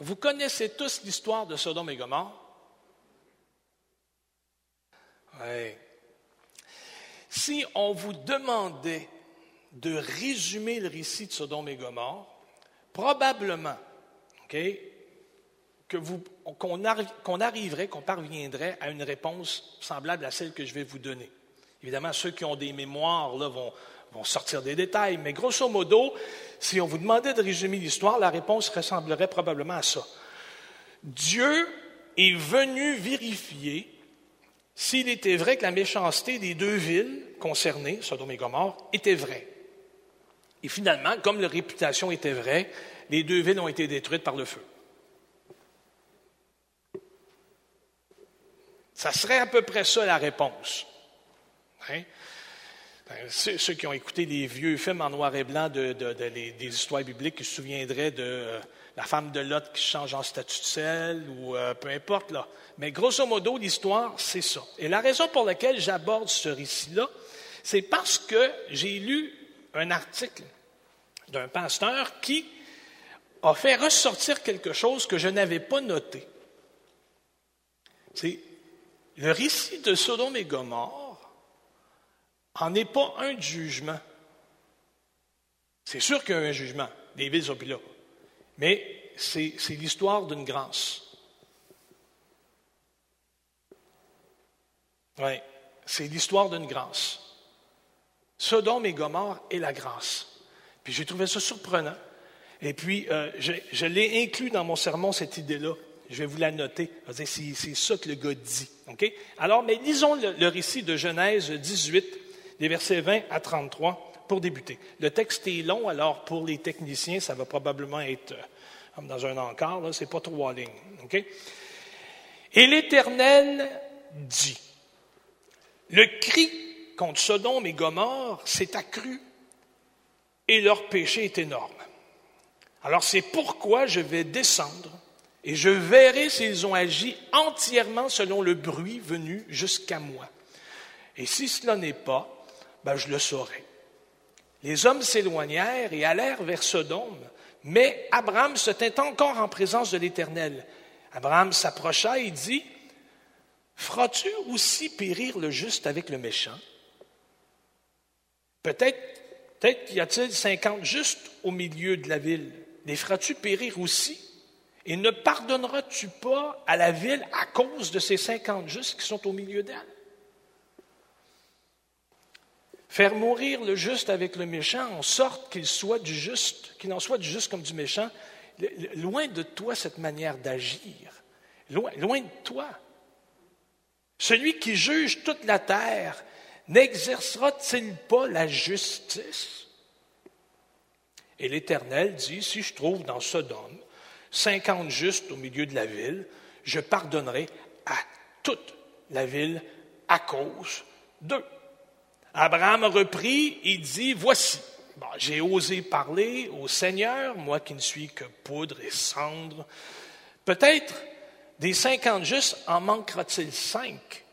Vous connaissez tous l'histoire de Sodome et Gomorre? Oui. Si on vous demandait de résumer le récit de Sodome et Gomorre, probablement qu'on, arriverait, qu'on parviendrait à une réponse semblable à celle que je vais vous donner. Évidemment, ceux qui ont des mémoires là, vont, vont sortir des détails, mais grosso modo, si on vous demandait de résumer l'histoire, la réponse ressemblerait probablement à ça. Dieu est venu vérifier s'il était vrai que la méchanceté des deux villes concernées, Sodome et Gomorre, était vraie. Et finalement, comme leur réputation était vraie, les deux villes ont été détruites par le feu. Ça serait à peu près ça la réponse. Hein? Ben, ceux, qui ont écouté les vieux films en noir et blanc de, des histoires bibliques qui se souviendraient de euh, la femme de Lot qui change en statut de sel ou euh, peu importe là. Mais grosso modo, l'histoire, c'est ça. Et la raison pour laquelle j'aborde ce récit-là, c'est parce que j'ai lu un article d'un pasteur qui a fait ressortir quelque chose que je n'avais pas noté. C'est le récit de Sodome et Gomorre en est pas un jugement. C'est sûr qu'il y a un jugement. Les villes sont là. Mais c'est, l'histoire d'une grâce. Oui, c'est l'histoire d'une grâce. Sodome et Gomorre est la grâce. Puis j'ai trouvé ça surprenant. Et puis, euh, je, l'ai inclus dans mon sermon, cette idée-là. Je vais vous la noter. C'est, ça que le gars dit. Alors, mais lisons le récit de Genèse 18, des versets 20 à 33 pour débuter. Le texte est long, alors pour les techniciens, ça va probablement être euh, comme dans un encart, ce n'est pas trois lignes. Et l'Éternel dit, le cri contre Sodome et Gomorre s'est accru et leur péché est énorme. Alors c'est pourquoi je vais descendre et je verrai s'ils ont agi entièrement selon le bruit venu jusqu'à moi. Et si cela n'est pas, ben, je le saurai. Les hommes s'éloignèrent et allèrent vers Sodome, mais Abraham se tint encore en présence de l'Éternel. Abraham s'approcha et dit, Feras-tu aussi périr le juste avec le méchant? Peut-être peut y a-t-il cinquante justes au milieu de la ville. Les feras-tu périr aussi? Et ne pardonneras-tu pas à la ville à cause de ces cinquante justes qui sont au milieu d'elle? Faire mourir le juste avec le méchant en sorte qu'il soit du juste, qu'il en soit du juste comme du méchant, loin de toi cette manière d'agir. Loin, loin de toi. Celui qui juge toute la terre n'exercera-t-il pas la justice? Et l'Éternel dit, si je trouve dans Sodome cinquante justes au milieu de la ville, je pardonnerai à toute la ville à cause d'eux. Abraham reprit et dit, voici, j'ai osé parler au Seigneur, moi qui ne suis que poudre et cendre. Peut-être des cinquante justes en manquera-t-il cinq?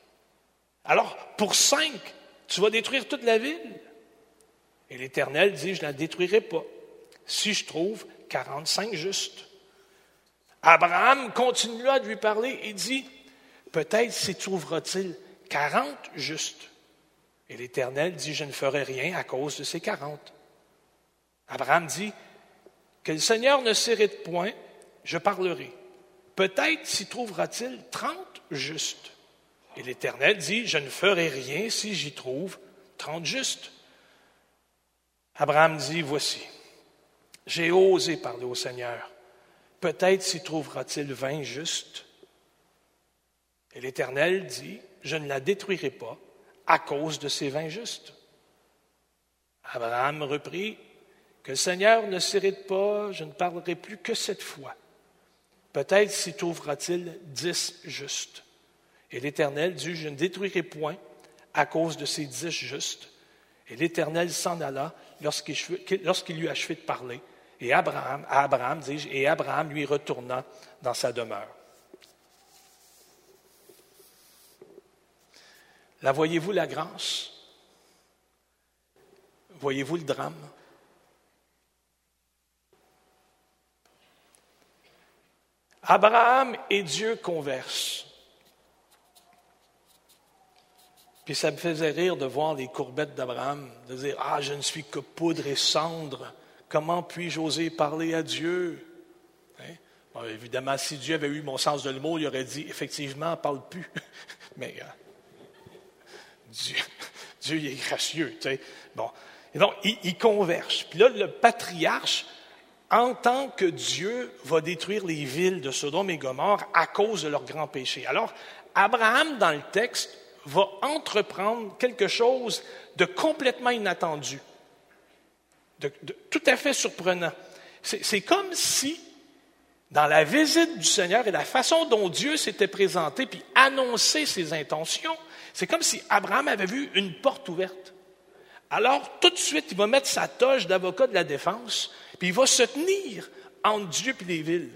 Alors, pour cinq, tu vas détruire toute la ville? Et l'Éternel dit, je ne la détruirai pas, si je trouve quarante-cinq justes. Abraham continua de lui parler et dit, peut-être s'y trouvera-t-il quarante justes. Et l'Éternel dit, je ne ferai rien à cause de ces quarante. Abraham dit, que le Seigneur ne s'irrite point, je parlerai. Peut-être s'y trouvera-t-il trente justes. Et l'Éternel dit, je ne ferai rien si j'y trouve trente justes. Abraham dit, voici, j'ai osé parler au Seigneur. Peut-être s'y trouvera-t-il vingt justes. Et l'Éternel dit, je ne la détruirai pas à cause de ces vins justes. Abraham reprit, Que le Seigneur ne s'irrite pas, je ne parlerai plus que cette fois. Peut-être s'y trouvera-t-il dix justes. Et l'Éternel dit, Je ne détruirai point à cause de ces dix justes. Et l'Éternel s'en alla lorsqu'il lui achevé de parler. Et Abraham, et Abraham lui retourna dans sa demeure. La voyez-vous la grâce? Voyez-vous le drame? Abraham et Dieu conversent. Puis ça me faisait rire de voir les courbettes d'Abraham, de dire Ah, je ne suis que poudre et cendre. Comment puis-je oser parler à Dieu hein? Évidemment, si Dieu avait eu mon sens de l'humour, il aurait dit Effectivement, parle plus. Mais euh, Dieu, Dieu il est gracieux. Tu sais. Bon. Et donc, il, il converge. Puis là, le patriarche entend que Dieu va détruire les villes de Sodome et Gomorre à cause de leur grand péché. Alors, Abraham, dans le texte, va entreprendre quelque chose de complètement inattendu, de, tout à fait surprenant. C'est comme si, dans la visite du Seigneur et la façon dont Dieu s'était présenté puis annoncé ses intentions, c'est comme si Abraham avait vu une porte ouverte. Alors, tout de suite, il va mettre sa toge d'avocat de la défense, puis il va se tenir entre Dieu et les villes.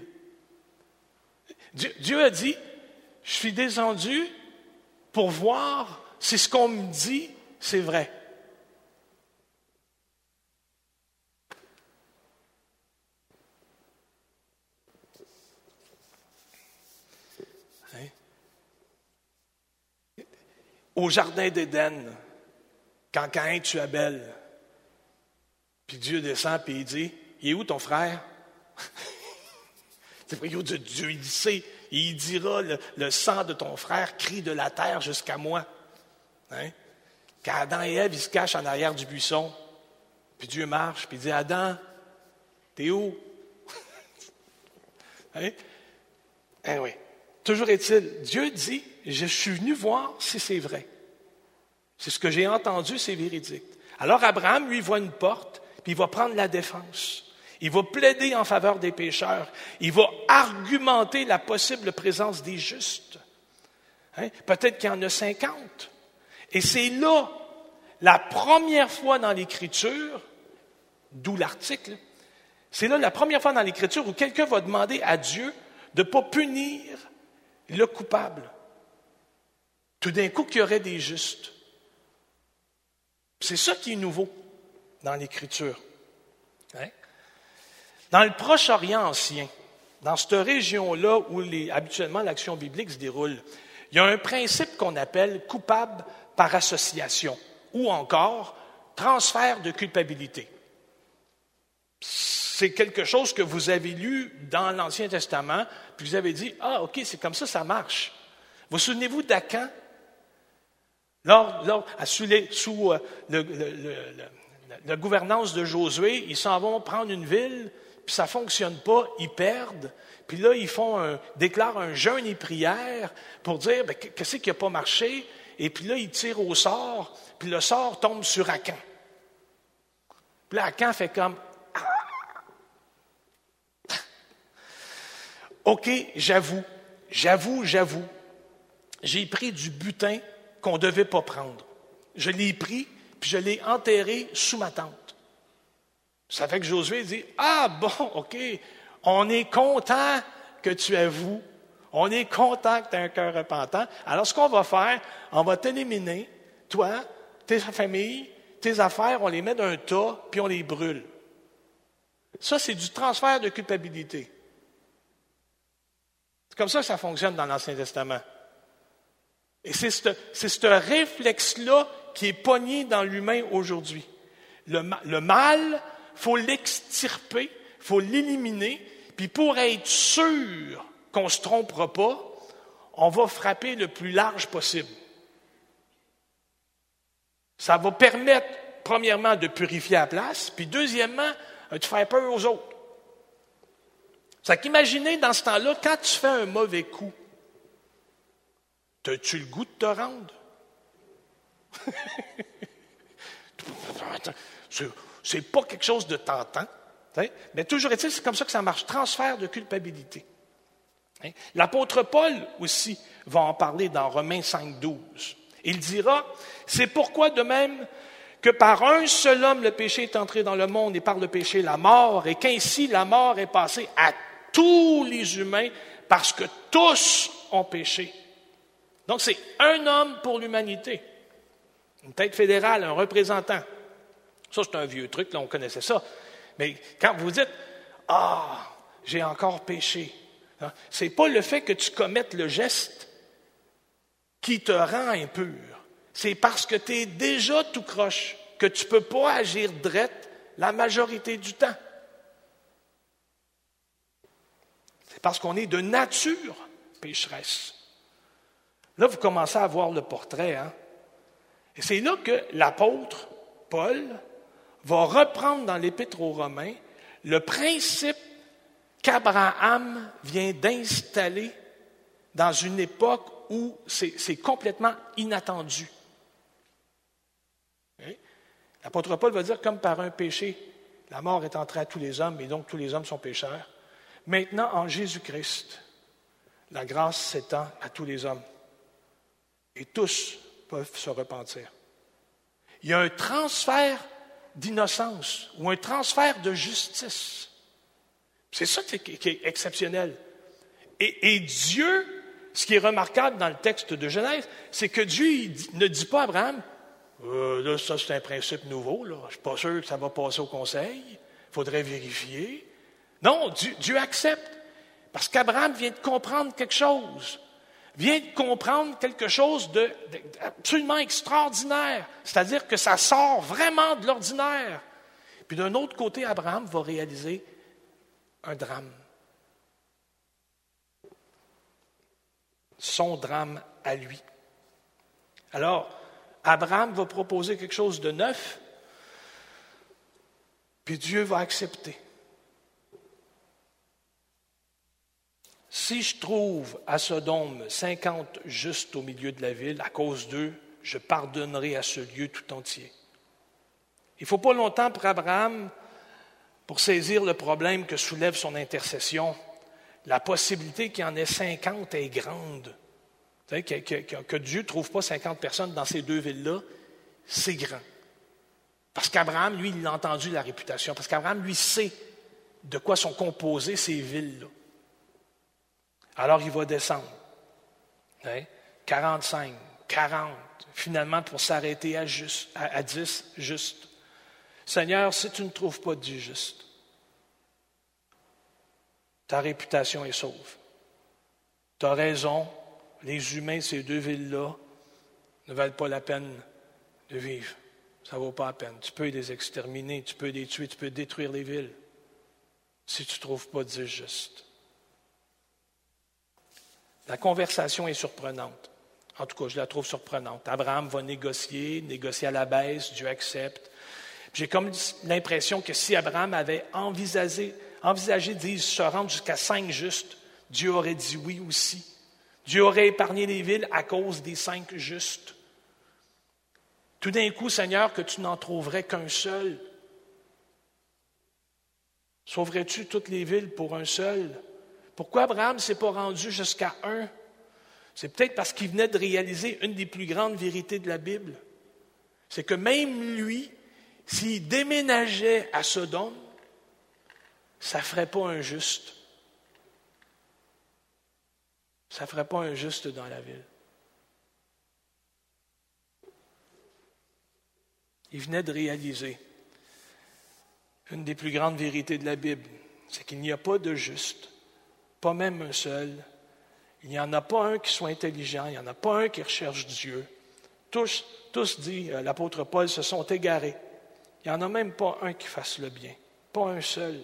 Dieu, a dit, je suis descendu pour voir si ce qu'on me dit, c'est vrai. Au jardin d'Éden, quand Caïn tue Abel, puis Dieu descend et il dit, il est où ton frère? C'est pas Dieu, Dieu, il sait il dira le, sang de ton frère crie de la terre jusqu'à moi. Hein? Quand Adam et Ève, se cachent en arrière du buisson, puis Dieu marche, puis il dit Adam, t'es où? hein? Oui. Toujours est-il, Dieu dit Je suis venu voir si c'est vrai. C'est ce que j'ai entendu, c'est véridique. Alors Abraham, lui, voit une porte, puis il va prendre la défense. Il va plaider en faveur des pécheurs. Il va argumenter la possible présence des justes. Hein? Peut-être qu'il y en a cinquante. Et c'est là, la première fois dans l'Écriture, d'où l'article, c'est là la première fois dans l'Écriture où quelqu'un va demander à Dieu de ne pas punir le coupable. Tout d'un coup, qu'il y aurait des justes. C'est ça qui est nouveau dans l'Écriture. Hein? Dans le Proche-Orient ancien, dans cette région-là où habituellement l'action biblique se déroule, il y a un principe qu'on appelle coupable par association ou encore transfert de culpabilité. C'est quelque chose que vous avez lu dans l'Ancien Testament, puis vous avez dit, ah, OK, c'est comme ça, ça marche. Vous souvenez-vous d'Acan? Lors, sous, sous euh, la gouvernance de Josué, ils s'en vont prendre une ville, puis ça ne fonctionne pas, ils perdent. Puis là, ils font un, déclarent un jeûne et prière pour dire ben, qu'est-ce qui n'a pas marché? Et puis là, ils tirent au sort, puis le sort tombe sur Acan. Puis là, Acan fait comme OK, j'avoue, j'avoue, j'avoue. J'ai pris du butin qu'on ne devait pas prendre. Je l'ai pris, puis je l'ai enterré sous ma tente. Ça fait que Josué dit, ah bon, OK, on est content que tu avoues, on est content que tu aies un cœur repentant. Alors ce qu'on va faire, on va t'éliminer, toi, tes familles, tes affaires, on les met dans un tas, puis on les brûle. Ça, c'est du transfert de culpabilité. C'est comme ça que ça fonctionne dans l'Ancien Testament. Et c'est ce, réflexe-là qui est pogné dans l'humain aujourd'hui. Le, le mal faut l'extirper, faut l'éliminer, puis pour être sûr qu'on ne se trompera pas, on va frapper le plus large possible. Ça va permettre, premièrement, de purifier la place, puis deuxièmement, de faire peur aux autres. C'est qu'imaginez dans ce temps-là, quand tu fais un mauvais coup, as-tu le goût de te rendre? C'est pas quelque chose de tentant. Mais toujours est-il, c'est comme ça que ça marche. Transfert de culpabilité. Hein? L'apôtre Paul aussi va en parler dans Romains 5, 12. Il dira, c'est pourquoi de même que par un seul homme le péché est entré dans le monde et par le péché la mort, et qu'ainsi la mort est passée à tous les humains parce que tous ont péché. Donc c'est un homme pour l'humanité, une tête fédérale, un représentant. Ça, c'est un vieux truc, là, on connaissait ça. Mais quand vous dites, ah, j'ai encore péché, Hein? Ce n'est pas le fait que tu commettes le geste qui te rend impur. C'est parce que tu es déjà tout croche que tu ne peux pas agir drette la majorité du temps. C'est parce qu'on est de nature pécheresse. Là, vous commencez à voir le portrait. Hein? Et c'est là que l'apôtre Paul va reprendre dans l'Épître aux Romains le principe qu'Abraham vient d'installer dans une époque où c'est complètement inattendu. Hein? L'apôtre Paul va dire, comme par un péché, la mort est entrée à tous les hommes, et donc tous les hommes sont pécheurs. Maintenant, en Jésus-Christ, la grâce s'étend à tous les hommes. Et tous peuvent se repentir. Il y a un transfert d'innocence ou un transfert de justice. C'est ça qui est, exceptionnel. Et, Dieu, ce qui est remarquable dans le texte de Genèse, c'est que Dieu ne dit pas à Abraham, euh, ça c'est un principe nouveau, je ne suis pas sûr que ça va passer au conseil, il faudrait vérifier. Non, Dieu accepte, parce qu'Abraham vient de comprendre quelque chose vient de comprendre quelque chose d'absolument extraordinaire, c'est-à-dire que ça sort vraiment de l'ordinaire. Puis d'un autre côté, Abraham va réaliser un drame. Son drame à lui. Alors, Abraham va proposer quelque chose de neuf, puis Dieu va accepter. Si je trouve à Sodome cinquante justes au milieu de la ville, à cause d'eux, je pardonnerai à ce lieu tout entier. Il ne faut pas longtemps pour Abraham pour saisir le problème que soulève son intercession. La possibilité qu'il y en ait cinquante est grande. Que, que, Dieu ne trouve pas cinquante personnes dans ces deux villes-là, c'est grand. Parce qu'Abraham, lui, il a entendu la réputation. Parce qu'Abraham, lui, sait de quoi sont composées ces villes-là. Alors il va descendre. 45, 40, finalement pour s'arrêter à, à, 10, juste. Seigneur, si tu ne trouves pas Dieu juste, ta réputation est sauve. Tu as raison, les humains, ces deux villes-là, ne valent pas la peine de vivre. Ça ne vaut pas la peine. Tu peux les exterminer, tu peux les tuer, tu peux détruire les villes si tu ne trouves pas Dieu juste. La conversation est surprenante. En tout cas, je la trouve surprenante. Abraham va négocier, négocier à la baisse, Dieu accepte. J'ai comme l'impression que si Abraham avait envisagé, envisagé de se rendre jusqu'à cinq justes, Dieu aurait dit oui aussi. Dieu aurait épargné les villes à cause des cinq justes. Tout d'un coup, Seigneur, que tu n'en trouverais qu'un seul. Sauverais-tu toutes les villes pour un seul? Pourquoi Abraham ne s'est pas rendu jusqu'à un? C'est peut-être parce qu'il venait de réaliser une des plus grandes vérités de la Bible. C'est que même lui, s'il déménageait à Sodome, ça ne ferait pas un juste. Ça ne ferait pas un juste dans la ville. Il venait de réaliser une des plus grandes vérités de la Bible, c'est qu'il n'y a pas de juste pas même un seul. Il n'y en a pas un qui soit intelligent, il n'y en a pas un qui recherche Dieu. Tous, tous dit euh, l'apôtre Paul, se sont égarés. Il n'y en a même pas un qui fasse le bien, pas un seul.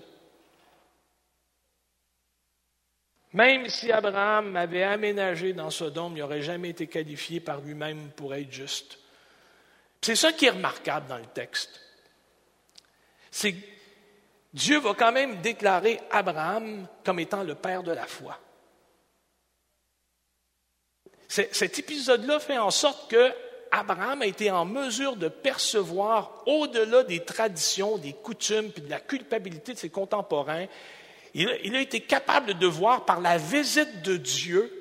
Même si Abraham avait aménagé dans Sodome, il n'aurait jamais été qualifié par lui-même pour être juste. C'est ça qui est remarquable dans le texte. C'est Dieu va quand même déclarer Abraham comme étant le père de la foi. Cet épisode-là fait en sorte que Abraham a été en mesure de percevoir au-delà des traditions, des coutumes, puis de la culpabilité de ses contemporains. Il, il a été capable de voir par la visite de Dieu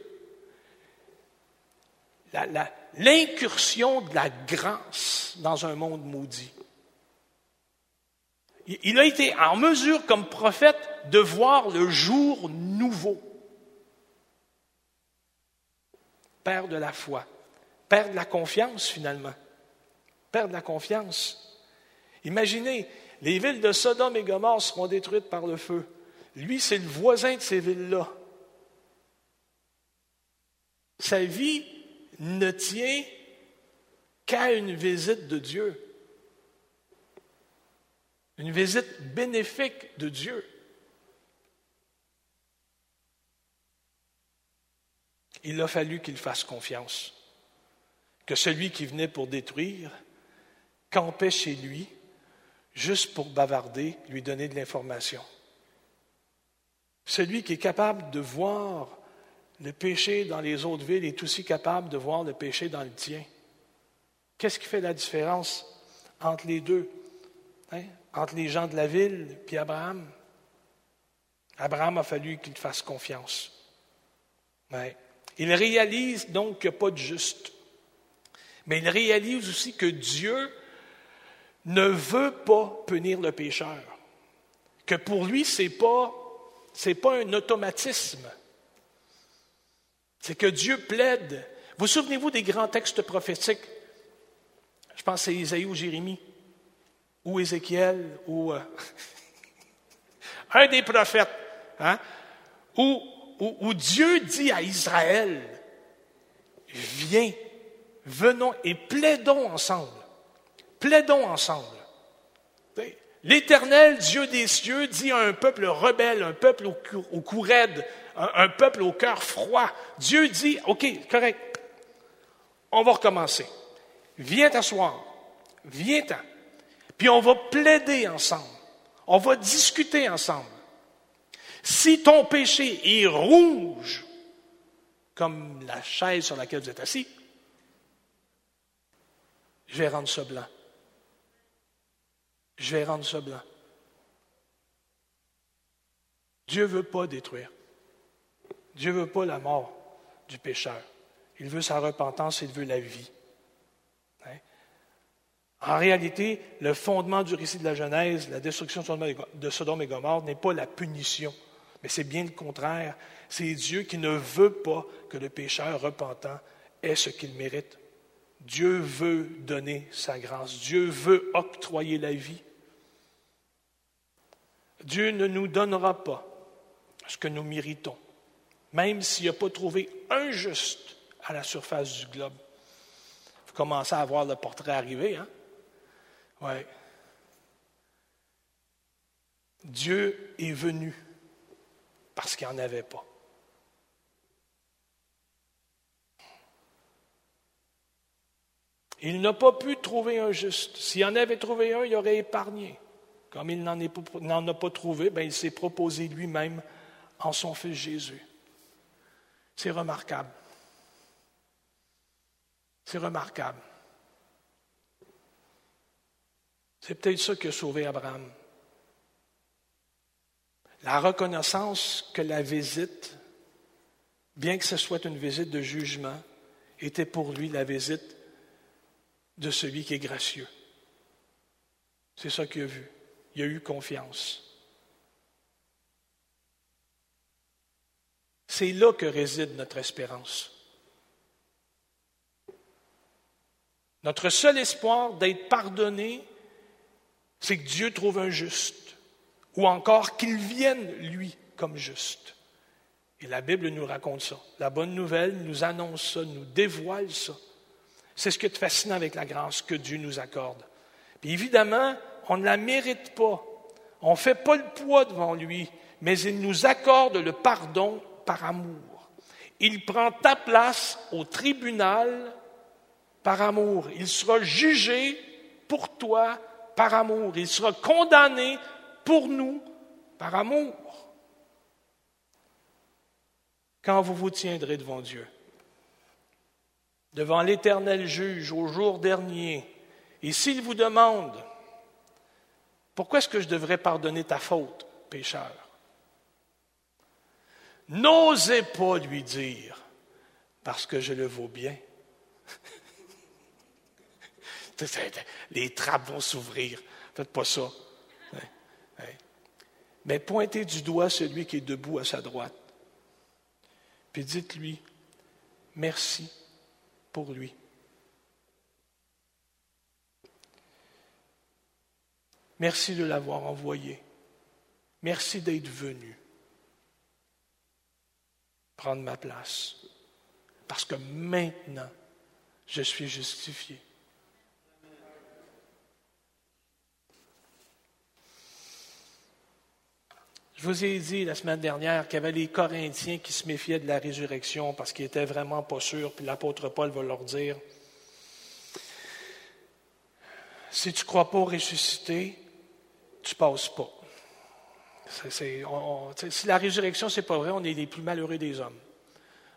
l'incursion de la grâce dans un monde maudit. Il a été en mesure, comme prophète, de voir le jour nouveau. Père de la foi, Père de la confiance finalement, Père de la confiance. Imaginez, les villes de Sodome et Gomorre seront détruites par le feu. Lui, c'est le voisin de ces villes-là. Sa vie ne tient qu'à une visite de Dieu. Une visite bénéfique de Dieu. Il a fallu qu'il fasse confiance, que celui qui venait pour détruire campait chez lui juste pour bavarder, lui donner de l'information. Celui qui est capable de voir le péché dans les autres villes est aussi capable de voir le péché dans le tien. Qu'est-ce qui fait la différence entre les deux, hein? Entre les gens de la ville et Abraham? Abraham a fallu qu'il fasse confiance. Il réalise donc qu'il n'y a pas de juste. Mais il réalise aussi que Dieu ne veut pas punir le pécheur. Que pour lui, ce n'est pas, pas un automatisme. C'est que Dieu plaide. Vous souvenez-vous des grands textes prophétiques? Je pense c'est Isaïe ou Jérémie, ou Ézéchiel, ou euh, un des prophètes, hein? où, Dieu dit à Israël, viens, venons et plaidons ensemble. Plaidons ensemble. L'Éternel, Dieu des cieux, dit à un peuple rebelle, un peuple au, raide, un, peuple au cœur froid. Dieu dit, OK, correct, on va recommencer. Viens t'asseoir, viens-t'en. Puis on va plaider ensemble. On va discuter ensemble. Si ton péché est rouge, comme la chaise sur laquelle vous êtes assis, je vais rendre ça blanc je vais rendre ça blanc. Dieu ne veut pas détruire. Dieu ne veut pas la mort du pécheur. Il veut sa repentance, il veut la vie. En réalité, le fondement du récit de la Genèse, la destruction de Sodome et Gomorre, n'est pas la punition, mais c'est bien le contraire. C'est Dieu qui ne veut pas que le pécheur repentant ait ce qu'il mérite. Dieu veut donner sa grâce. Dieu veut octroyer la vie. Dieu ne nous donnera pas ce que nous méritons, même s'il n'a pas trouvé un juste à la surface du globe. Vous commencez à voir le portrait arriver, hein? Oui. Dieu est venu parce qu'il n'y en avait pas. Il n'a pas pu trouver un juste. S'il en avait trouvé un, il aurait épargné. Comme il n'en a pas trouvé, ben, il s'est proposé lui-même en son Fils Jésus. C'est remarquable. C'est remarquable. C'est peut-être ça qui a sauvé Abraham. La reconnaissance que la visite, bien que ce soit une visite de jugement, était pour lui la visite de celui qui est gracieux. C'est ça qu'il a vu il a eu confiance. C'est là que réside notre espérance. Notre seul espoir d'être pardonné, c'est que Dieu trouve un juste, ou encore qu'il vienne, lui, comme juste. Et la Bible nous raconte ça. La bonne nouvelle nous annonce ça, nous dévoile ça. C'est ce qui est fascinant avec la grâce que Dieu nous accorde. Évidemment, on ne la mérite pas. On ne fait pas le poids devant lui, mais il nous accorde le pardon par amour. Il prend ta place au tribunal par amour. Il sera jugé pour toi par amour. Il sera condamné pour nous par amour. Quand vous vous tiendrez devant Dieu, devant l'éternel juge au jour dernier, et s'il vous demande, pourquoi est-ce que je devrais pardonner ta faute, pécheur? N'osez pas lui dire, parce que je le vaux bien. Les trappes vont s'ouvrir. Faites pas ça. Hein? Hein? Mais pointez du doigt celui qui est debout à sa droite. Puis dites-lui, merci pour lui. Merci de l'avoir envoyé. Merci d'être venu prendre ma place. parce que maintenant, je suis justifié. Je vous ai dit la semaine dernière qu'il y avait les Corinthiens qui se méfiaient de la résurrection parce qu'ils n'étaient vraiment pas sûrs, puis l'apôtre Paul va leur dire, si tu ne crois pas au ressuscité, tu ne passes pas. si la résurrection, ce n'est pas vrai, on est les plus malheureux des hommes.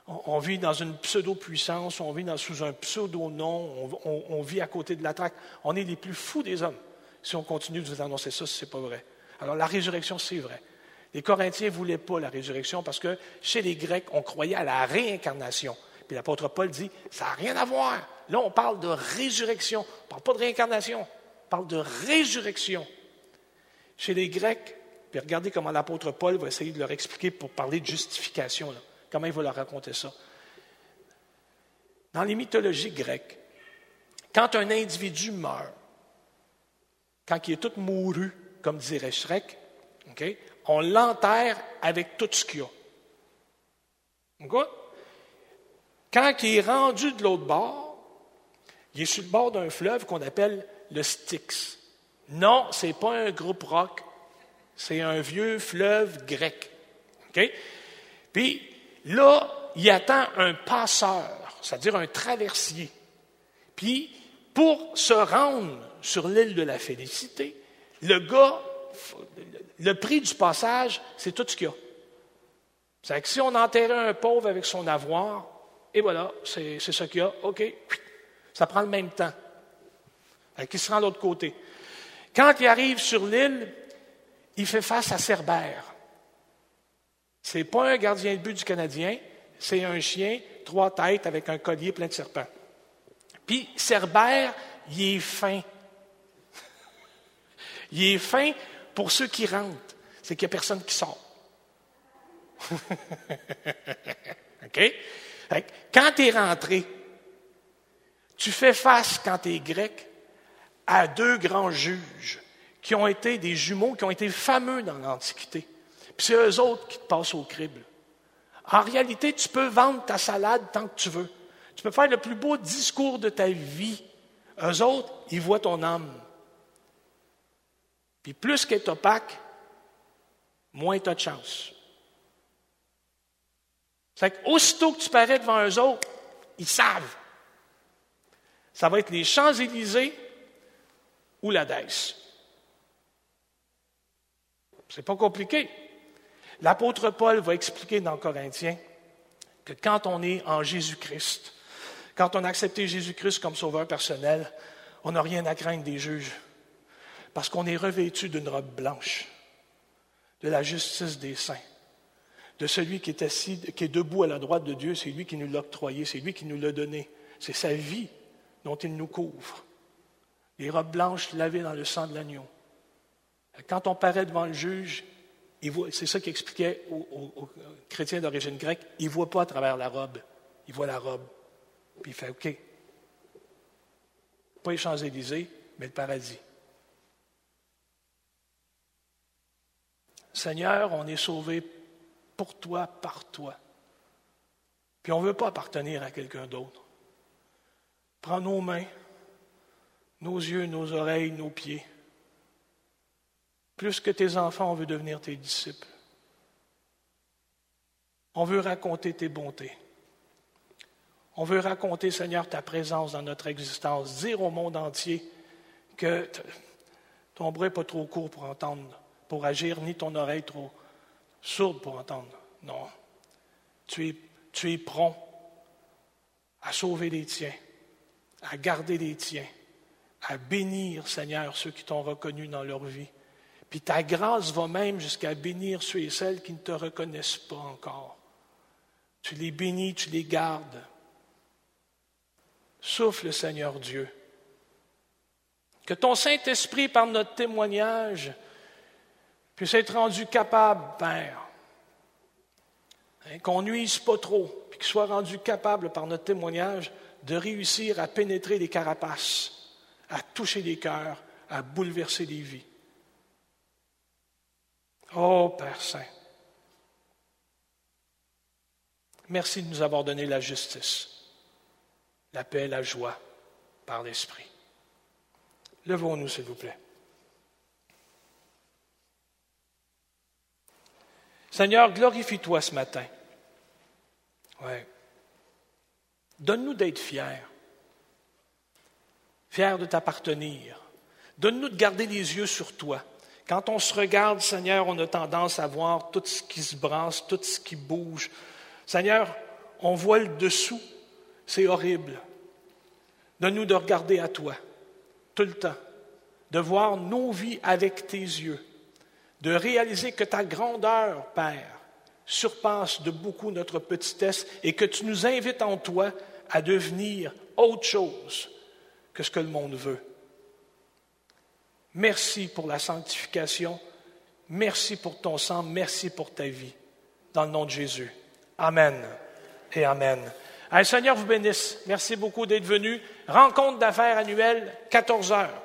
On, vit dans une pseudo-puissance, on vit sous un pseudo-nom, on, vit à côté de la traque. On est les plus fous des hommes si on continue de vous annoncer ça, si ce n'est pas vrai. Alors la résurrection, c'est vrai. Les Corinthiens ne voulaient pas la résurrection parce que chez les Grecs, on croyait à la réincarnation. Puis l'apôtre Paul dit, ça n'a rien à voir. Là, on parle de résurrection. On ne parle pas de réincarnation. On parle de résurrection. Chez les Grecs, puis regardez comment l'apôtre Paul va essayer de leur expliquer pour parler de justification. Comment il va leur raconter ça. Dans les mythologies grecques, quand un individu meurt, quand il est tout mouru, comme dirait Shrek, on l'enterre avec tout ce qu'il y a. Quand il est rendu de l'autre bord, il est sur le bord d'un fleuve qu'on appelle le Styx. Non, ce n'est pas un groupe rock, c'est un vieux fleuve grec. Puis là, il attend un passeur, c'est-à-dire un traversier. Puis, pour se rendre sur l'île de la félicité, le gars le prix du passage, c'est tout ce qu'il y a. C'est que si on enterrait un pauvre avec son avoir, et voilà, c'est ce qu'il y a, OK, ça prend le même temps. Qui se rend de l'autre côté. Quand il arrive sur l'île, il fait face à Cerbère. Ce n'est pas un gardien de but du Canadien, c'est un chien, trois têtes avec un collier plein de serpents. Puis Cerbère, il est fin. il est fin pour ceux qui rentrent, c'est qu'il n'y a personne qui sort. OK? Quand tu es rentré, tu fais face, quand tu es grec, à deux grands juges qui ont été des jumeaux, qui ont été fameux dans l'Antiquité. Puis c'est eux autres qui te passent au crible. En réalité, tu peux vendre ta salade tant que tu veux. Tu peux faire le plus beau discours de ta vie. Eux autres, ils voient ton âme. Puis plus qu'elle est opaque, moins tu as de chance. C'est qu'aussitôt que tu parais devant eux autres, ils savent. Ça va être les Champs-Élysées ou la Ce C'est pas compliqué. L'apôtre Paul va expliquer dans Corinthiens que quand on est en Jésus-Christ, quand on a accepté Jésus-Christ comme sauveur personnel, on n'a rien à craindre des juges parce qu'on est revêtu d'une robe blanche, de la justice des saints, de celui qui est assis, qui est debout à la droite de Dieu, c'est lui qui nous l'a octroyé, c'est lui qui nous l'a donné, c'est sa vie dont il nous couvre. Les robes blanches lavées dans le sang de l'agneau. Quand on paraît devant le juge, c'est ça qu'il expliquait aux, chrétiens d'origine grecque, il ne voit pas à travers la robe, il voit la robe. Puis il fait OK. Pas les Champs-Élysées, mais le paradis. Seigneur, on est sauvé pour toi, par toi. Puis on ne veut pas appartenir à quelqu'un d'autre. Prends nos mains, nos yeux, nos oreilles, nos pieds. Plus que tes enfants, on veut devenir tes disciples. On veut raconter tes bontés. On veut raconter, Seigneur, ta présence dans notre existence, dire au monde entier que ton bras n'est pas trop court pour entendre pour agir, ni ton oreille trop sourde pour entendre. Non. Tu es, tu prompt à sauver les tiens, à garder les tiens, à bénir, Seigneur, ceux qui t'ont reconnu dans leur vie. Puis ta grâce va même jusqu'à bénir ceux et celles qui ne te reconnaissent pas encore. Tu les bénis, tu les gardes. Souffle, Seigneur Dieu. Que ton Saint-Esprit, par notre témoignage, puisse être rendu capable, Père, hein, qu'on nuise pas trop, puis qu'il soit rendu capable par notre témoignage de réussir à pénétrer les carapaces, à toucher les cœurs, à bouleverser les vies. Oh Père Saint, Merci de nous avoir donné la justice, la paix, la joie par l'Esprit. Levons-nous, s'il vous plaît. Seigneur, glorifie-toi ce matin. Ouais. Donne-nous d'être fiers, fiers de t'appartenir. Donne-nous de garder les yeux sur toi. Quand on se regarde, Seigneur, on a tendance à voir tout ce qui se brasse, tout ce qui bouge. Seigneur, on voit le dessous. C'est horrible. Donne-nous de regarder à toi tout le temps, de voir nos vies avec tes yeux, de réaliser que ta grandeur, Père, surpasse de beaucoup notre petitesse et que tu nous invites en toi à devenir autre chose que ce que le monde veut. Merci pour la sanctification. Merci pour ton sang. Merci pour ta vie. Dans le nom de Jésus. Amen et Amen. Allez, Seigneur vous bénisse. Merci beaucoup d'être venu. Rencontre d'affaires annuelle, 14 heures.